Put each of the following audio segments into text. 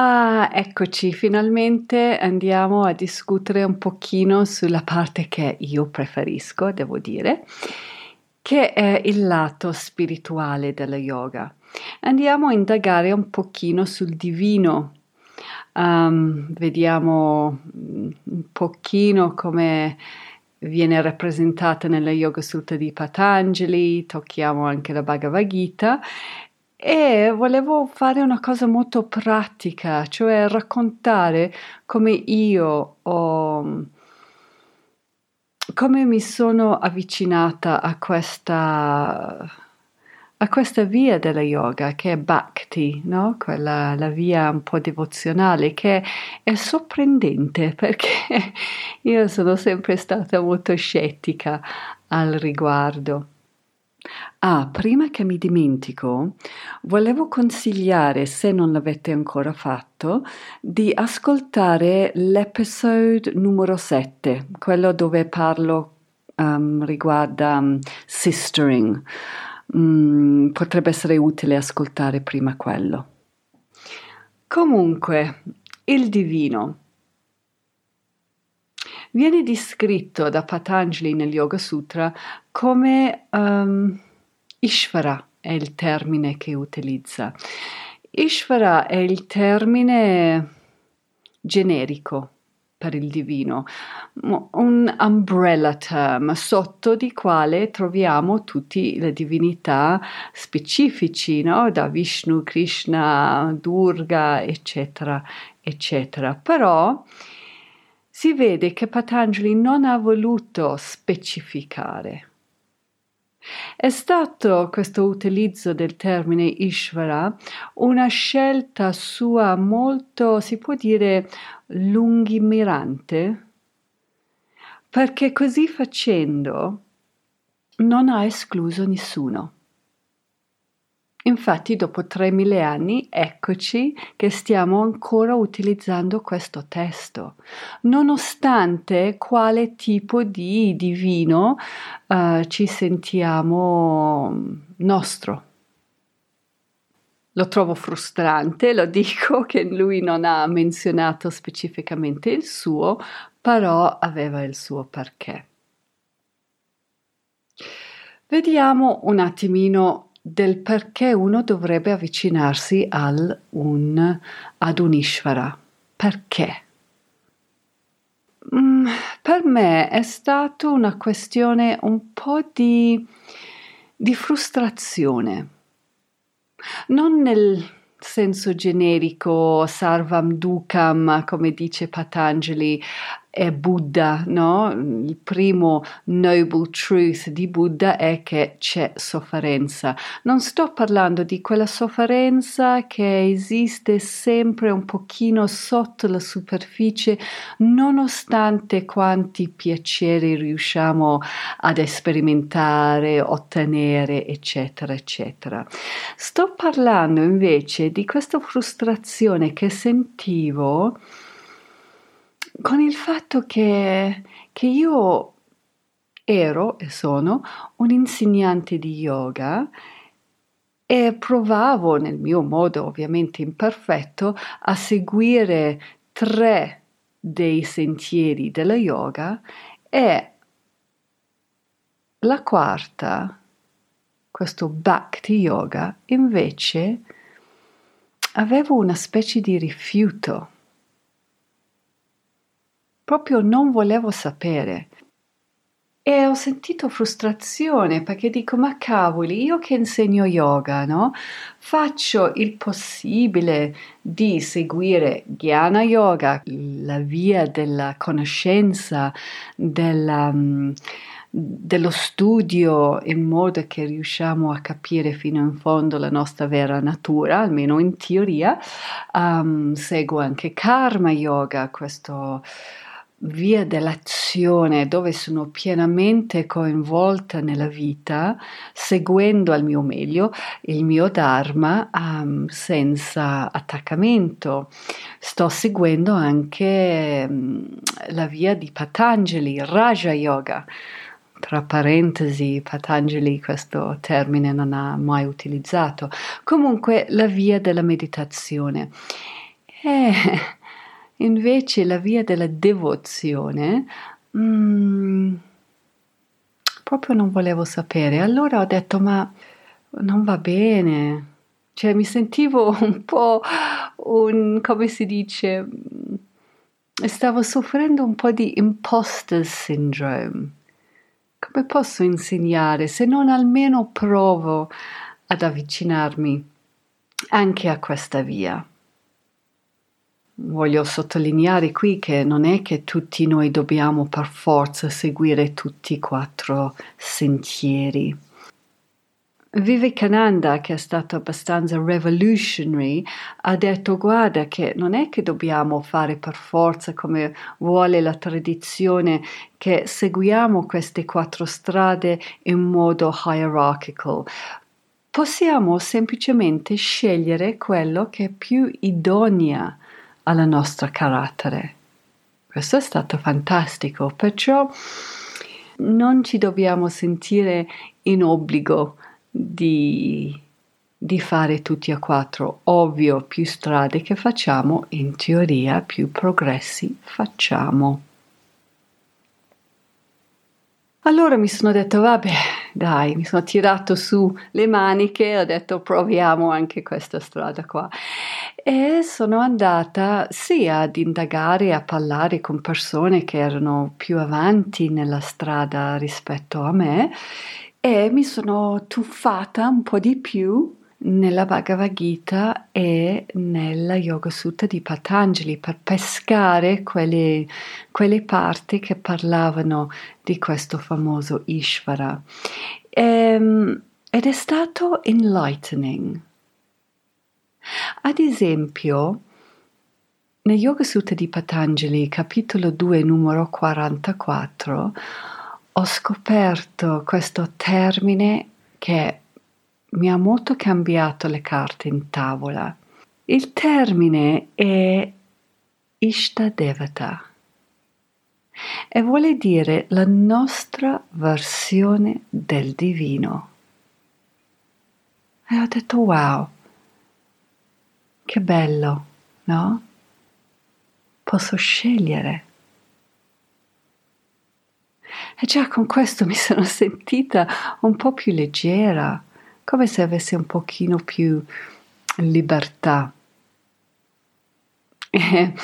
Ah, eccoci, finalmente andiamo a discutere un pochino sulla parte che io preferisco, devo dire, che è il lato spirituale dello yoga. Andiamo a indagare un pochino sul divino. Um, vediamo un pochino come viene rappresentata nella Yoga Sutta di Patanjali, tocchiamo anche la Bhagavad Gita e volevo fare una cosa molto pratica, cioè raccontare come io ho come mi sono avvicinata a questa a questa via della yoga che è bhakti, no? Quella la via un po' devozionale che è sorprendente perché io sono sempre stata molto scettica al riguardo. Ah, prima che mi dimentico, volevo consigliare, se non l'avete ancora fatto, di ascoltare l'episodio numero 7, quello dove parlo um, riguarda um, sistering. Mm, potrebbe essere utile ascoltare prima quello. Comunque, il divino viene descritto da Patanjali nel Yoga Sutra come um, Ishvara è il termine che utilizza. Ishvara è il termine generico per il divino, un umbrella term sotto di quale troviamo tutte le divinità specifici, no? da Vishnu, Krishna, Durga, eccetera, eccetera. Però si vede che Patanjali non ha voluto specificare. È stato questo utilizzo del termine Ishvara una scelta sua molto, si può dire, lungimirante, perché così facendo non ha escluso nessuno. Infatti, dopo 3000 anni, eccoci che stiamo ancora utilizzando questo testo, nonostante quale tipo di divino uh, ci sentiamo nostro. Lo trovo frustrante, lo dico che lui non ha menzionato specificamente il suo, però aveva il suo perché. Vediamo un attimino del perché uno dovrebbe avvicinarsi al un, ad un Ishvara. Perché? Mm, per me è stata una questione un po' di, di frustrazione, non nel senso generico sarvam dukam, come dice Patanjali, è Buddha, no? Il primo noble truth di Buddha è che c'è sofferenza. Non sto parlando di quella sofferenza che esiste sempre un pochino sotto la superficie, nonostante quanti piaceri riusciamo ad sperimentare, ottenere, eccetera, eccetera. Sto parlando invece di questa frustrazione che sentivo con il fatto che, che io ero e sono un insegnante di yoga e provavo nel mio modo ovviamente imperfetto a seguire tre dei sentieri della yoga e la quarta, questo bhakti yoga, invece avevo una specie di rifiuto proprio non volevo sapere. E ho sentito frustrazione perché dico, ma cavoli, io che insegno yoga, no? Faccio il possibile di seguire Jnana Yoga, la via della conoscenza, della, dello studio in modo che riusciamo a capire fino in fondo la nostra vera natura, almeno in teoria. Um, seguo anche Karma Yoga, questo via dell'azione dove sono pienamente coinvolta nella vita, seguendo al mio meglio il mio Dharma um, senza attaccamento. Sto seguendo anche um, la via di Patanjali, Raja Yoga. Tra parentesi, Patanjali questo termine non ha mai utilizzato. Comunque la via della meditazione. E Invece la via della devozione mm, proprio non volevo sapere. Allora ho detto ma non va bene. Cioè mi sentivo un po' un, come si dice, stavo soffrendo un po' di imposter syndrome. Come posso insegnare se non almeno provo ad avvicinarmi anche a questa via? Voglio sottolineare qui che non è che tutti noi dobbiamo per forza seguire tutti i quattro sentieri. Vivekananda, che è stato abbastanza revolutionary, ha detto guarda che non è che dobbiamo fare per forza come vuole la tradizione che seguiamo queste quattro strade in modo hierarchical. Possiamo semplicemente scegliere quello che è più idonea alla nostra carattere. Questo è stato fantastico, perciò non ci dobbiamo sentire in obbligo di, di fare tutti a quattro. Ovvio, più strade che facciamo, in teoria più progressi facciamo. Allora mi sono detto, vabbè, dai, mi sono tirato su le maniche e ho detto proviamo anche questa strada qua. E sono andata sia ad indagare, a parlare con persone che erano più avanti nella strada rispetto a me e mi sono tuffata un po' di più nella Bhagavad Gita e nella Yoga Sutta di Patanjali per pescare quelle, quelle parti che parlavano di questo famoso Ishvara. E, ehm, ed è stato enlightening. Ad esempio, nel Yoga Sutta di Patanjali, capitolo 2, numero 44, ho scoperto questo termine che mi ha molto cambiato le carte in tavola. Il termine è Ishtadevata e vuole dire la nostra versione del divino. E ho detto wow, che bello, no? Posso scegliere. E già con questo mi sono sentita un po' più leggera come se avesse un pochino più libertà.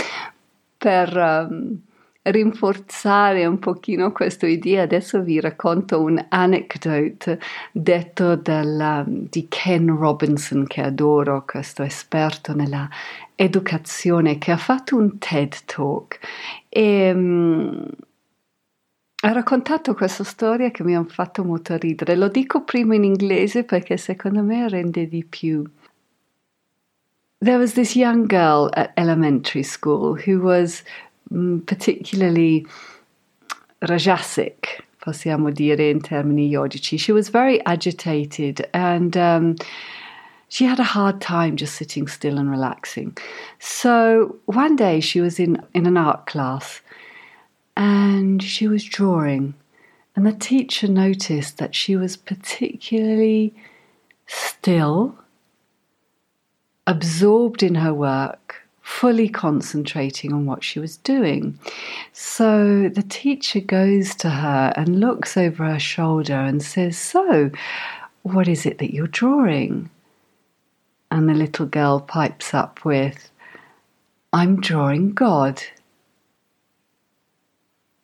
Per um, rinforzare un pochino questa idea, adesso vi racconto un anecdote detto dalla, di Ken Robinson, che adoro, questo esperto nella educazione, che ha fatto un TED Talk. E, um, ha raccontato questa storia che mi ha fatto molto ridere. Lo dico prima in inglese perché secondo me rende di più. There was this young girl at elementary school who was particularly rajasic, possiamo dire in termini yogici. She was very agitated and um, she had a hard time just sitting still and relaxing. So one day she was in, in an art class and she was drawing. And the teacher noticed that she was particularly still, absorbed in her work, fully concentrating on what she was doing. So the teacher goes to her and looks over her shoulder and says, So, what is it that you're drawing? And the little girl pipes up with, I'm drawing God.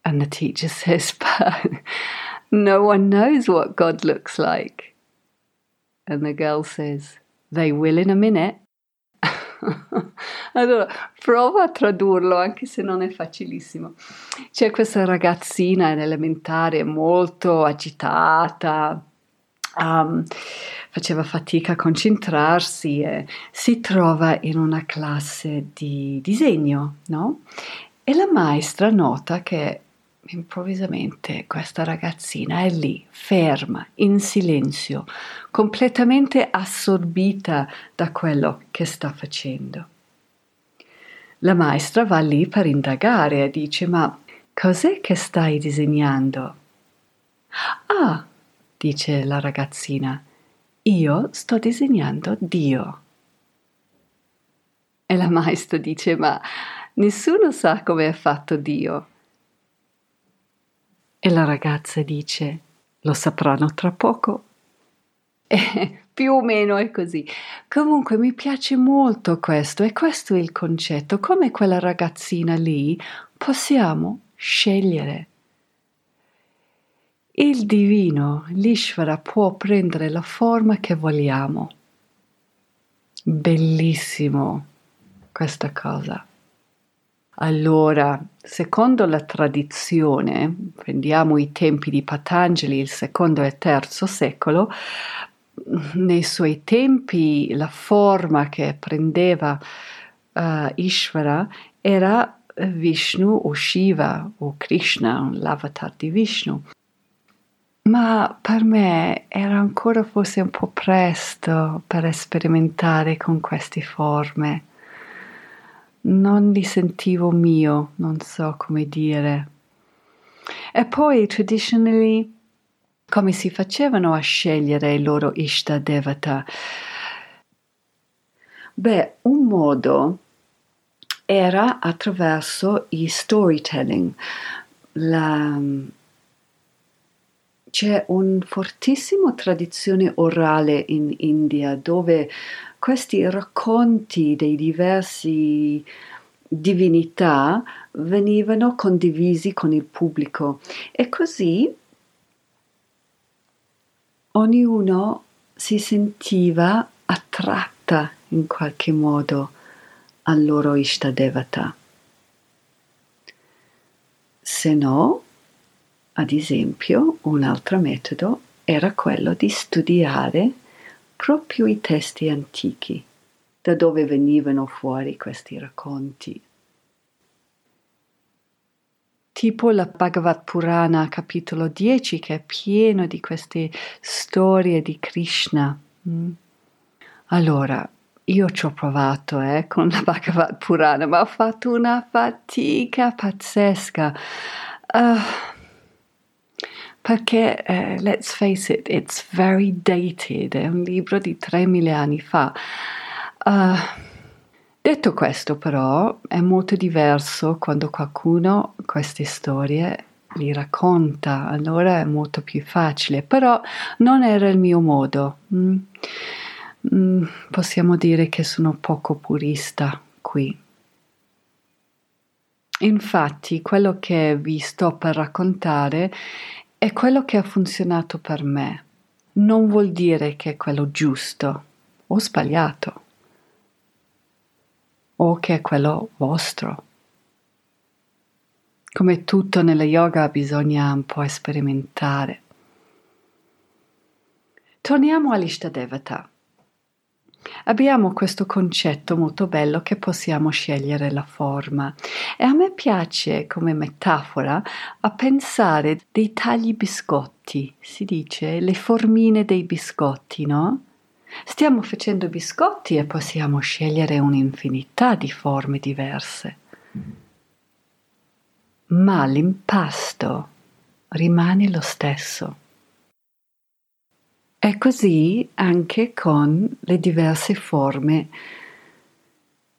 And the teacher says, But no one knows what God looks like. And the girl says, They will in a minute. allora, prova a tradurlo, anche se non è facilissimo. C'è questa ragazzina in elementare molto agitata, um, faceva fatica a concentrarsi e si trova in una classe di disegno, no? E la maestra nota che improvvisamente questa ragazzina è lì, ferma, in silenzio, completamente assorbita da quello che sta facendo. La maestra va lì per indagare e dice: Ma cos'è che stai disegnando? Ah, dice la ragazzina, io sto disegnando Dio. E la maestra dice: Ma nessuno sa come è fatto Dio. E la ragazza dice, lo sapranno tra poco. E più o meno è così. Comunque mi piace molto questo e questo è il concetto. Come quella ragazzina lì possiamo scegliere. Il divino, l'Ishvara, può prendere la forma che vogliamo. Bellissimo questa cosa. Allora, secondo la tradizione, prendiamo i tempi di Patanjali, il secondo e terzo secolo, nei suoi tempi la forma che prendeva uh, Ishvara era Vishnu o Shiva o Krishna, l'avatar di Vishnu. Ma per me era ancora forse un po' presto per sperimentare con queste forme non li sentivo mio, non so come dire. E poi traditionally come si facevano a scegliere il loro Ishta Devata? Beh, un modo era attraverso i storytelling. La, c'è una fortissima tradizione orale in India dove questi racconti dei diversi divinità venivano condivisi con il pubblico e così ognuno si sentiva attratta in qualche modo al loro Ishtadevata. Se no, ad esempio, un altro metodo era quello di studiare proprio i testi antichi, da dove venivano fuori questi racconti. Tipo la Bhagavad Purana capitolo 10 che è pieno di queste storie di Krishna. Mm. Allora, io ci ho provato eh, con la Bhagavad Purana, ma ho fatto una fatica pazzesca. Uh, perché, eh, let's face it, it's very dated, è un libro di 3.000 anni fa. Uh, detto questo, però, è molto diverso quando qualcuno queste storie li racconta, allora è molto più facile, però non era il mio modo. Mm. Mm, possiamo dire che sono poco purista qui. Infatti, quello che vi sto per raccontare è quello che ha funzionato per me. Non vuol dire che è quello giusto o sbagliato o che è quello vostro. Come tutto nella yoga bisogna un po' sperimentare. Torniamo all'Ishtadevata. Abbiamo questo concetto molto bello che possiamo scegliere la forma e a me piace come metafora a pensare dei tagli biscotti, si dice le formine dei biscotti, no? Stiamo facendo biscotti e possiamo scegliere un'infinità di forme diverse. Ma l'impasto rimane lo stesso. È così anche con le diverse forme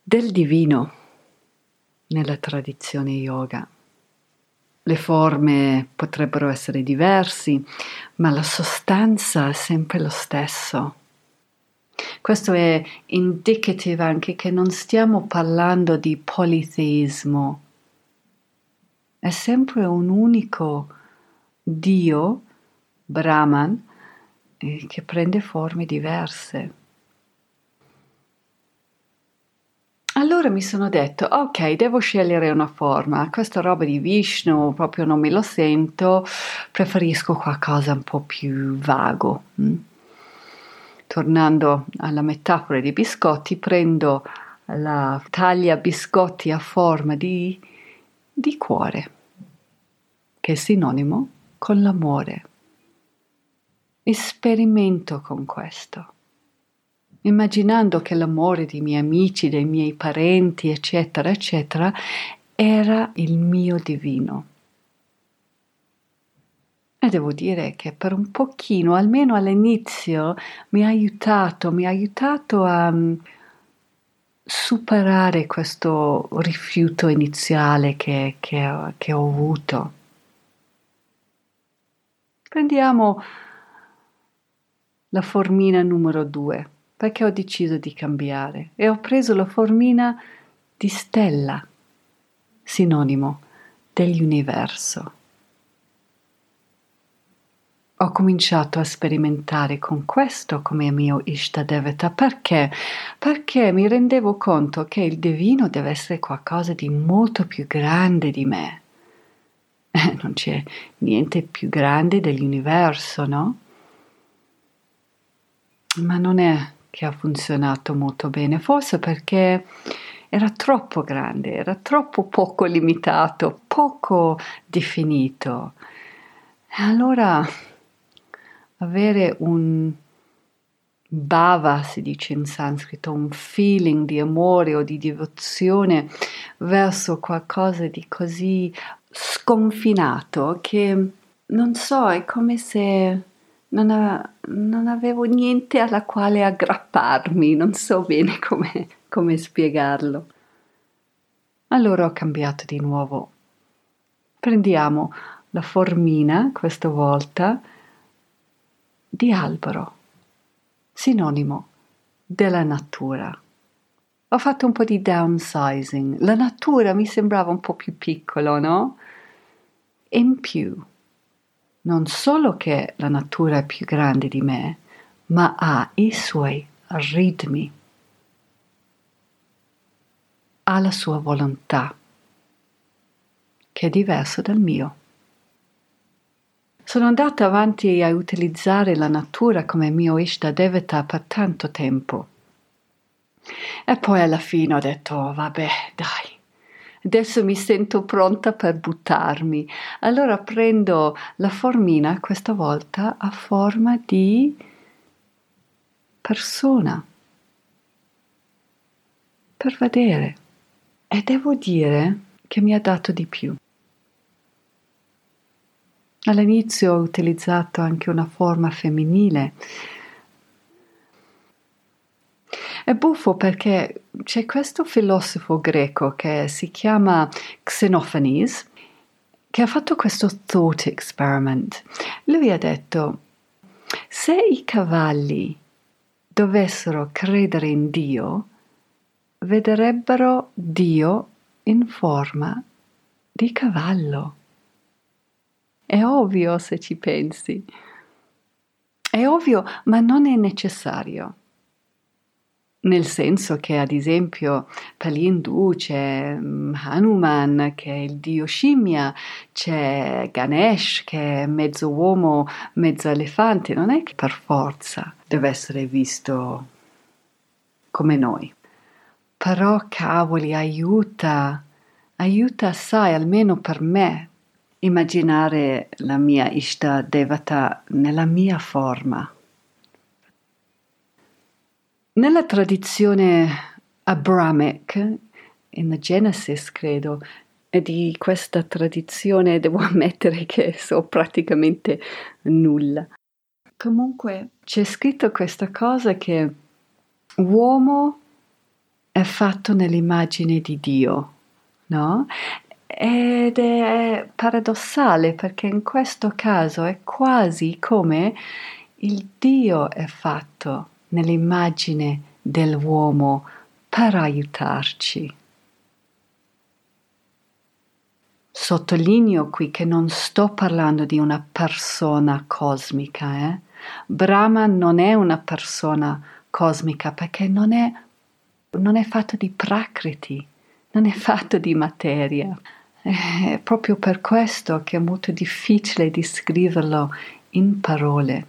del divino nella tradizione yoga. Le forme potrebbero essere diverse, ma la sostanza è sempre lo stesso. Questo è indicative anche che non stiamo parlando di politeismo. È sempre un unico Dio, Brahman, che prende forme diverse. allora mi sono detto, ok, devo scegliere una forma, questa roba di Vishnu proprio non me lo sento, preferisco qualcosa un po' più vago. Mm? Tornando alla metafora dei biscotti, prendo la taglia biscotti a forma di, di cuore, che è sinonimo con l'amore. Esperimento con questo immaginando che l'amore dei miei amici, dei miei parenti, eccetera, eccetera, era il mio divino. E devo dire che per un pochino, almeno all'inizio, mi ha aiutato, mi ha aiutato a mm, superare questo rifiuto iniziale che, che, che ho avuto. Prendiamo la formina numero due perché ho deciso di cambiare e ho preso la formina di stella, sinonimo dell'universo. Ho cominciato a sperimentare con questo come mio Ishtadevata perché? Perché mi rendevo conto che il divino deve essere qualcosa di molto più grande di me. non c'è niente più grande dell'universo, no? Ma non è che ha funzionato molto bene, forse perché era troppo grande, era troppo poco limitato, poco definito. Allora avere un bhava, si dice in sanscrito, un feeling di amore o di devozione verso qualcosa di così sconfinato che non so, è come se non, a, non, avevo niente alla quale aggrapparmi, non so bene come, come spiegarlo. Allora ho cambiato di nuovo. Prendiamo la formina, questa volta, di albero, sinonimo della natura. Ho fatto un po' di downsizing. La natura mi sembrava un po' più piccolo, no? In più, non solo che la natura è più grande di me, ma ha i suoi ritmi, ha la sua volontà, che è diverso dal mio. Sono andata avanti a utilizzare la natura come mio Ishta Devata per tanto tempo. E poi alla fine ho detto, oh, vabbè, dai, Adesso mi sento pronta per buttarmi. Allora prendo la formina, questa volta a forma di persona, per vedere. E devo dire che mi ha dato di più. All'inizio ho utilizzato anche una forma femminile, è buffo perché c'è questo filosofo greco che si chiama Xenophanes che ha fatto questo thought experiment. Lui ha detto, se i cavalli dovessero credere in Dio, vedrebbero Dio in forma di cavallo. È ovvio se ci pensi. È ovvio, ma non è necessario nel senso che ad esempio per gli Hindu c'è mm, Hanuman che è il dio scimmia, c'è Ganesh che è mezzo uomo, mezzo elefante, non è che per forza deve essere visto come noi. Però cavoli, aiuta, aiuta assai, almeno per me, immaginare la mia Ishta Devata nella mia forma. Nella tradizione abramic, in Genesis credo, di questa tradizione devo ammettere che so praticamente nulla. Comunque c'è scritto questa cosa che uomo è fatto nell'immagine di Dio, no? Ed è paradossale perché in questo caso è quasi come il Dio è fatto nell'immagine dell'uomo per aiutarci. Sottolineo qui che non sto parlando di una persona cosmica. Eh? Brahma non è una persona cosmica perché non è non è fatto di prakriti, non è fatto di materia. È proprio per questo che è molto difficile descriverlo in parole.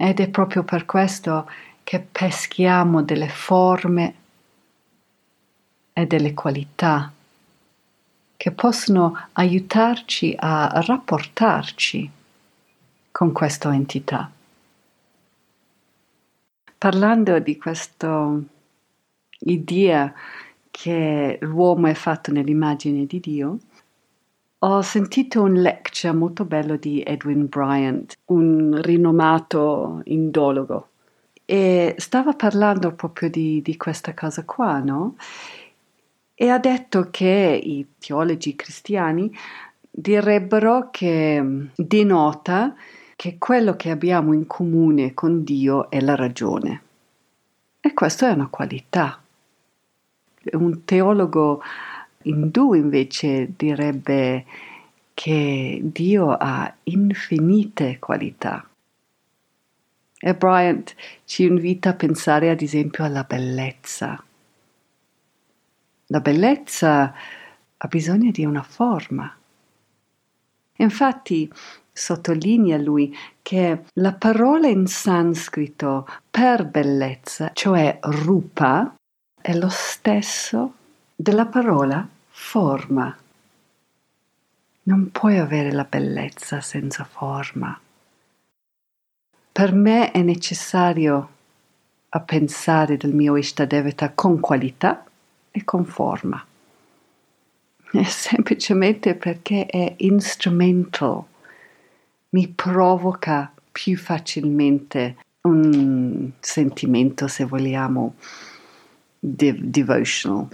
Ed è proprio per questo che peschiamo delle forme e delle qualità che possono aiutarci a rapportarci con questa entità. Parlando di questa idea che l'uomo è fatto nell'immagine di Dio, ho sentito un lecture molto bello di Edwin Bryant, un rinomato indologo, e stava parlando proprio di, di questa cosa qua, no? E ha detto che i teologi cristiani direbbero che denota che quello che abbiamo in comune con Dio è la ragione. E questa è una qualità. Un teologo indù invece direbbe che Dio ha infinite qualità. E Bryant ci invita a pensare ad esempio alla bellezza. La bellezza ha bisogno di una forma. Infatti sottolinea lui che la parola in sanscrito per bellezza, cioè rupa, è lo stesso della parola forma. Non puoi avere la bellezza senza forma. Per me è necessario a pensare del mio Ishtadevata con qualità e con forma. È semplicemente perché è instrumental mi provoca più facilmente un sentimento, se vogliamo, de- devotional.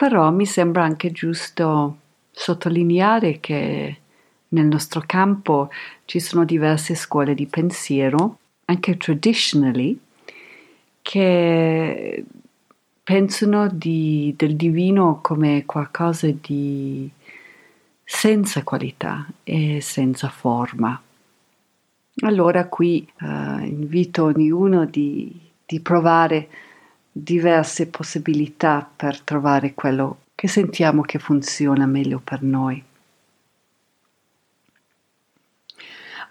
Però mi sembra anche giusto sottolineare che nel nostro campo ci sono diverse scuole di pensiero, anche traditionally, che pensano di, del divino come qualcosa di senza qualità e senza forma. Allora qui uh, invito ognuno di, di provare diverse possibilità per trovare quello che sentiamo che funziona meglio per noi.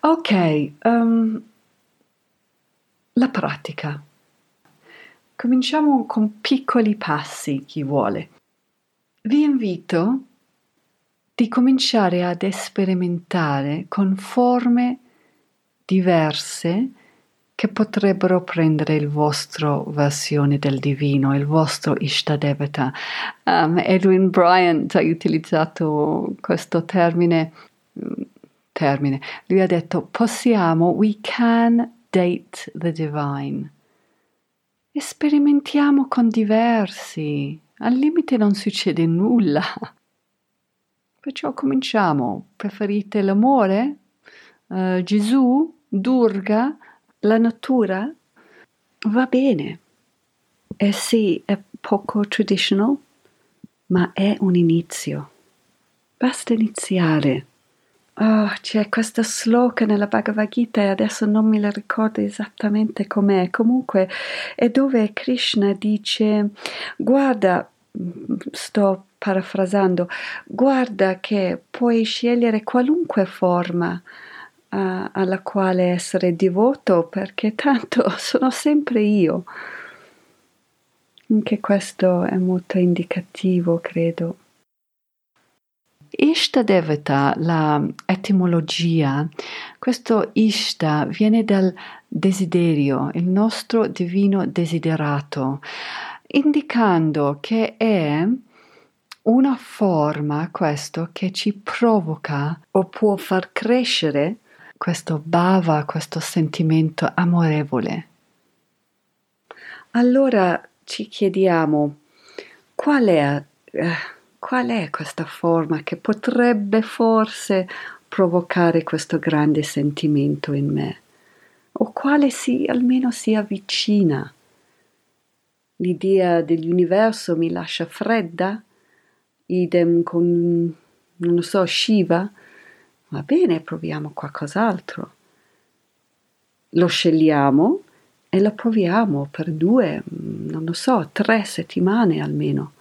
Ok, um, la pratica. Cominciamo con piccoli passi, chi vuole. Vi invito di cominciare ad sperimentare con forme diverse che potrebbero prendere il vostro versione del divino, il vostro Ishtadevata. Um, Edwin Bryant ha utilizzato questo termine, termine, lui ha detto possiamo, we can date the divine. Sperimentiamo con diversi, al limite non succede nulla. Perciò cominciamo. Preferite l'amore? Uh, Gesù? Durga? La natura? Va bene. Eh sì, è poco traditional, ma è un inizio. Basta iniziare. Oh, c'è questa sloka nella Bhagavad Gita e adesso non me la ricordo esattamente com'è. Comunque è dove Krishna dice: Guarda, sto parafrasando, guarda che puoi scegliere qualunque forma uh, alla quale essere devoto perché tanto sono sempre io. Anche questo è molto indicativo, credo. Ishta Devata, la etimologia, questo Ishta viene dal desiderio, il nostro divino desiderato, indicando che è una forma questo che ci provoca o può far crescere questo bhava, questo sentimento amorevole. Allora ci chiediamo qual è, eh, qual è questa forma che potrebbe forse provocare questo grande sentimento in me o quale si almeno sia vicina. L'idea dell'universo mi lascia fredda? idem con, non lo so, Shiva, va bene, proviamo qualcos'altro. Lo scegliamo e lo proviamo per due, non lo so, tre settimane almeno.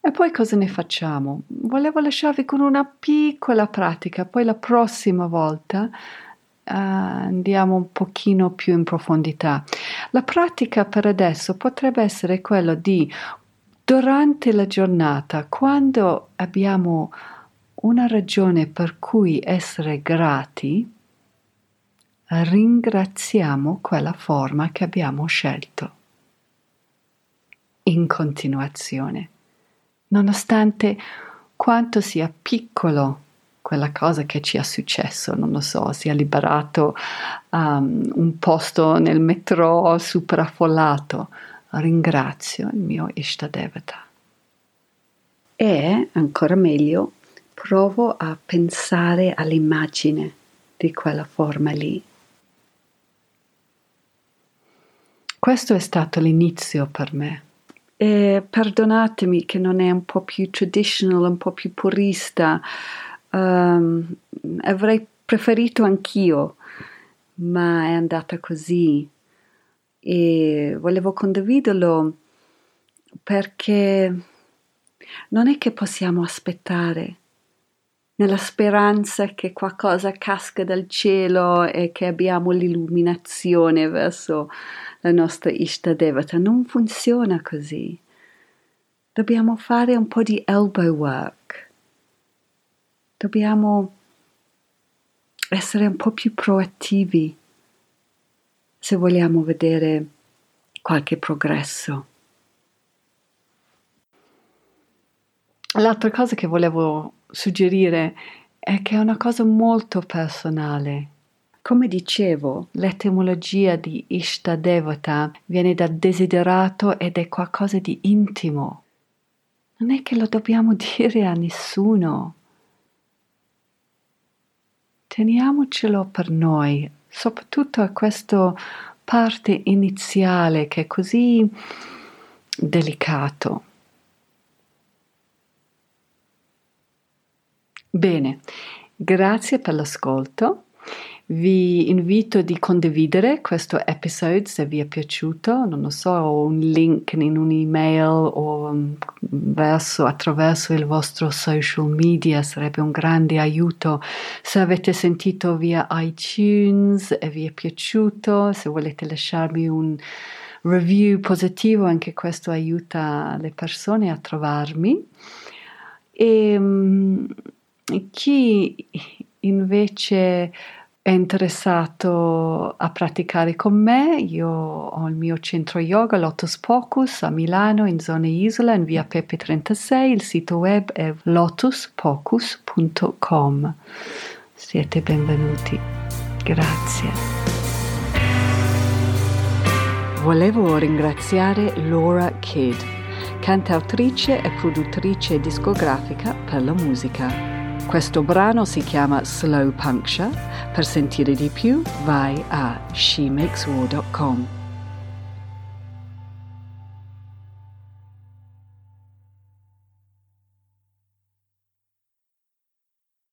E poi cosa ne facciamo? Volevo lasciarvi con una piccola pratica, poi la prossima volta uh, andiamo un pochino più in profondità. La pratica per adesso potrebbe essere quella di durante la giornata, quando abbiamo una ragione per cui essere grati, ringraziamo quella forma che abbiamo scelto. In continuazione, nonostante quanto sia piccolo quella cosa che ci è successo, non lo so, si è liberato um, un posto nel metro super affollato, ringrazio il mio Ishtadevata. E, ancora meglio, provo a pensare all'immagine di quella forma lì. Questo è stato l'inizio per me. E perdonatemi che non è un po' più traditional, un po' più purista. Um, avrei preferito anch'io, ma è andata così e volevo condividerlo perché non è che possiamo aspettare nella speranza che qualcosa casca dal cielo e che abbiamo l'illuminazione verso la nostra Ishta Devata. Non funziona così. Dobbiamo fare un po' di elbow work. Dobbiamo essere un po' più proattivi se vogliamo vedere qualche progresso. L'altra cosa che volevo suggerire è che è una cosa molto personale. Come dicevo, l'etimologia di Ishta Devata viene da desiderato ed è qualcosa di intimo. Non è che lo dobbiamo dire a nessuno. Teniamocelo per noi, soprattutto a questa parte iniziale che è così delicato. Bene, grazie per l'ascolto. Vi invito di condividere questo episodio se vi è piaciuto, non lo so, un link in un'email o verso, attraverso il vostro social media sarebbe un grande aiuto. Se avete sentito via iTunes e vi è piaciuto, se volete lasciarmi un review positivo, anche questo aiuta le persone a trovarmi. E um, chi invece è interessato a praticare con me, io ho il mio centro yoga Lotus Pocus a Milano in zona Isola in via Pepe 36, il sito web è lotuspocus.com. Siete benvenuti. Grazie. Volevo ringraziare Laura Kidd, cantautrice e produttrice discografica per la musica. Questo brano si chiama Slow Puncture. Per sentire di più vai a shemakeswar.com.